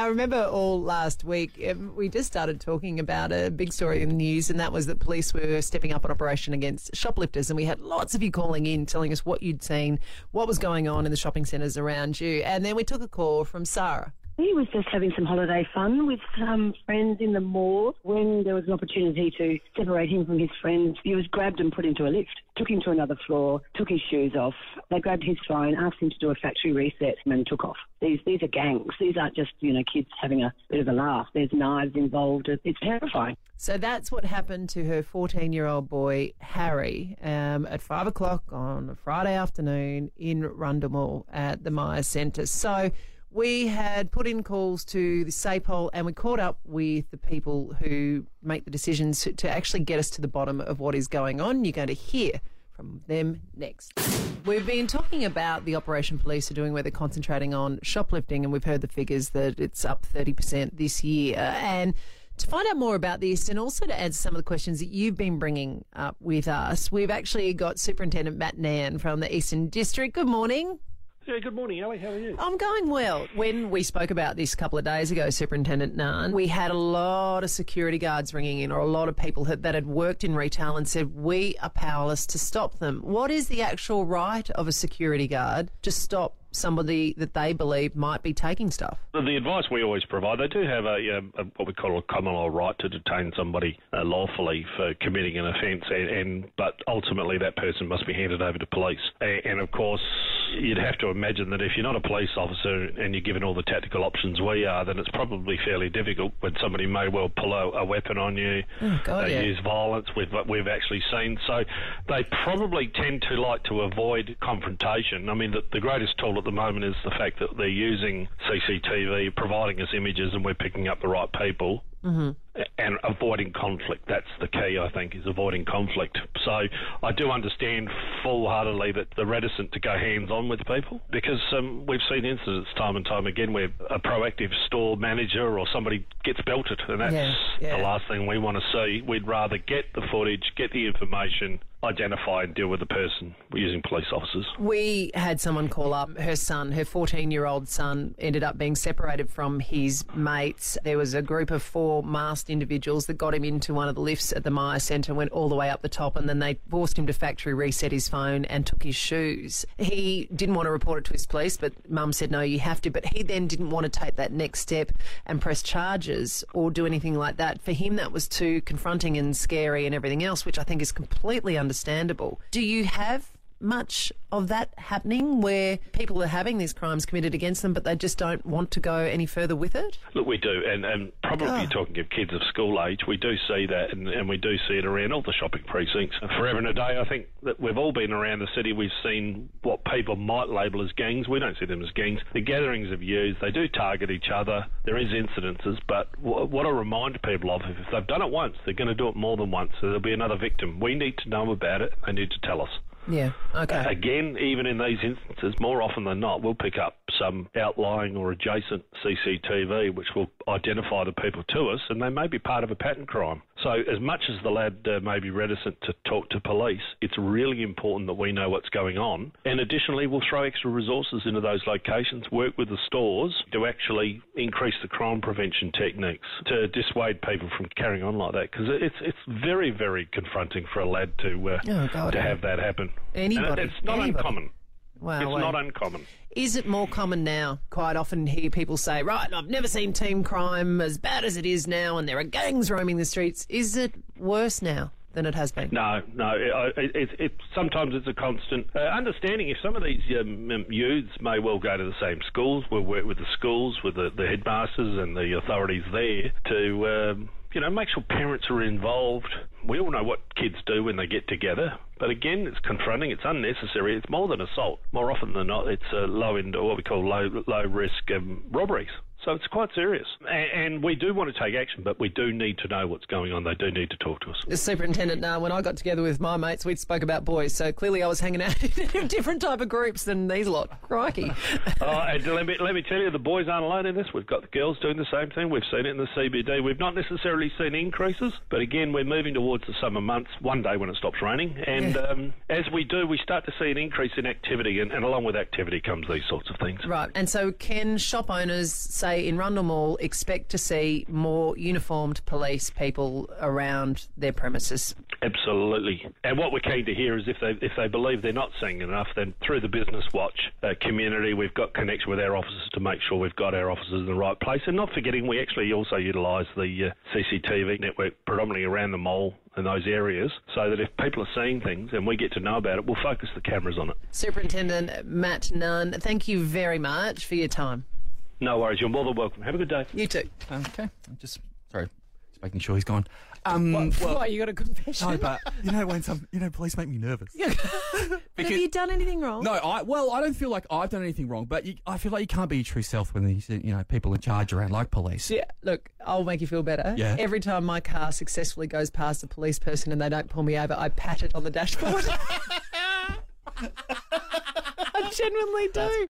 I remember all last week, um, we just started talking about a big story in the news, and that was that police were stepping up an operation against shoplifters. And we had lots of you calling in telling us what you'd seen, what was going on in the shopping centres around you. And then we took a call from Sarah. He was just having some holiday fun with some friends in the mall. When there was an opportunity to separate him from his friends, he was grabbed and put into a lift, took him to another floor, took his shoes off. They grabbed his phone, asked him to do a factory reset, and then took off. These these are gangs. These aren't just you know kids having a bit of a laugh. There's knives involved. It's terrifying. So that's what happened to her 14 year old boy, Harry, um, at five o'clock on a Friday afternoon in Rundle Mall at the Myer Centre. So we had put in calls to the SAPOL and we caught up with the people who make the decisions to, actually get us to the bottom of what is going on. You're going to hear from them next. We've been talking about the operation police are doing where they're concentrating on shoplifting, and we've heard the figures that it's up 30% this year. And to find out more about this and also to answer some of the questions that you've been bringing up with us, we've actually got Superintendent Matt Nan from the Eastern District. Good morning. Yeah, good morning, Ali. How are you? I'm going well. When we spoke about this a couple of days ago, Superintendent Nan, we had a lot of security guards ringing in, or a lot of people that had worked in retail and said, We are powerless to stop them. What is the actual right of a security guard to stop somebody that they believe might be taking stuff? The advice we always provide, they do have a, um, a what we call a common law right to detain somebody uh, lawfully for committing an offence, and, and, but ultimately that person must be handed over to police. And, and, of course, you'd have to imagine that if you're not a police officer and you're given all the tactical options we are, then it's probably fairly difficult when somebody may well pull a, a weapon on you, oh, God, yeah. use violence. We've we've actually seen so they probably tend to like to avoid confrontation. I mean, the, the greatest tool at the moment is the fact that they're using CCTV, providing us images, and we're picking up the right people. Mm-hmm. Avoiding conflict. That's the key, I think, is avoiding conflict. So I do understand full heartedly that they're reticent to go hands on with people because um, we've seen incidents time and time again where a proactive store manager or somebody gets belted, and that's yeah, yeah. the last thing we want to see. We'd rather get the footage, get the information, identify and deal with the person We're using police officers. We had someone call up her son, her 14 year old son, ended up being separated from his mates. There was a group of four masked individuals that got him into one of the lifts at the Myer Centre, went all the way up the top, and then they forced him to factory reset his phone and took his shoes. He didn't want to report it to his police, but mum said, no, you have to. But he then didn't want to take that next step and press charges or do anything like that. For him, that was too confronting and scary and everything else, which I think is completely understandable. Do you have much of that happening where people are having these crimes committed against them, but they just don't want to go any further with it? Look, we do, and, and probably oh. talking of kids of school age, we do see that, and, and we do see it around all the shopping precincts. Forever and a day, I think that we've all been around the city, we've seen what people might label as gangs. We don't see them as gangs. The gatherings of youths, they do target each other. There is incidences, but what I remind people of, is if they've done it once, they're going to do it more than once. So there'll be another victim. We need to know about it. They need to tell us. Yeah. Okay. Again, even in these instances, more often than not, we'll pick up some outlying or adjacent CCTV which will identify the people to us, and they may be part of a pattern crime. So, as much as the lad uh, may be reticent to talk to police, it's really important that we know what's going on. And additionally, we'll throw extra resources into those locations, work with the stores to actually increase the crime prevention techniques to dissuade people from carrying on like that because it's it's very very confronting for a lad to uh, oh, God, to have that happen. Anybody, and it's not anybody. uncommon. Wow, it's wait. not uncommon. Is it more common now? Quite often hear people say, right, I've never seen team crime as bad as it is now and there are gangs roaming the streets. Is it worse now? Than it has been. No, no. It, it, it, sometimes it's a constant uh, understanding. If some of these um, um, youths may well go to the same schools, we'll work with the schools, with the, the headmasters and the authorities there to um, you know, make sure parents are involved. We all know what kids do when they get together, but again, it's confronting. It's unnecessary. It's more than assault. More often than not, it's a low end or what we call low low risk um, robberies. So it's quite serious. And, and, we do want to take action, but we do need to know what's going on. They do need to talk to us. The superintendent, uh, when I got together with my mates, we spoke about boys. So clearly I was hanging out in different type of groups than these lot. Crikey. oh, and let me, let me tell you, the boys aren't alone in this. We've got the girls doing the same thing. We've seen it in the CBD. We've not necessarily seen increases, but again, we're moving towards the summer months, one day when it stops raining. And Yeah. um, as we do, we start to see an increase in activity, and, and along with activity comes these sorts of things. Right. And so can shop owners say say in Rundle Mall, expect to see more uniformed police people around their premises. Absolutely. And what we're keen to hear is if they if they believe they're not seeing enough, then through the Business Watch uh, community, we've got connection with our officers to make sure we've got our officers in the right place. And not forgetting, we actually also utilise the uh, CCTV network predominantly around the mall in those areas, so that if people are seeing things and we get to know about it, we'll focus the cameras on it. Superintendent Matt Nunn, thank you very much for your time. No worries. You're more than welcome. Have a good day. You too. Okay, I'm just sorry, just making sure he's gone. Um, What, you got a confession? no, but you know when some you know police make me nervous. Have you done anything wrong? No, I well, I don't feel like I've done anything wrong, but you, I feel like you can't be your true self when these you know people in charge around like police. Yeah, look, I'll make you feel better. Yeah. Every time my car successfully goes past a police person and they don't pull me over, I pat it on the dashboard. I genuinely do.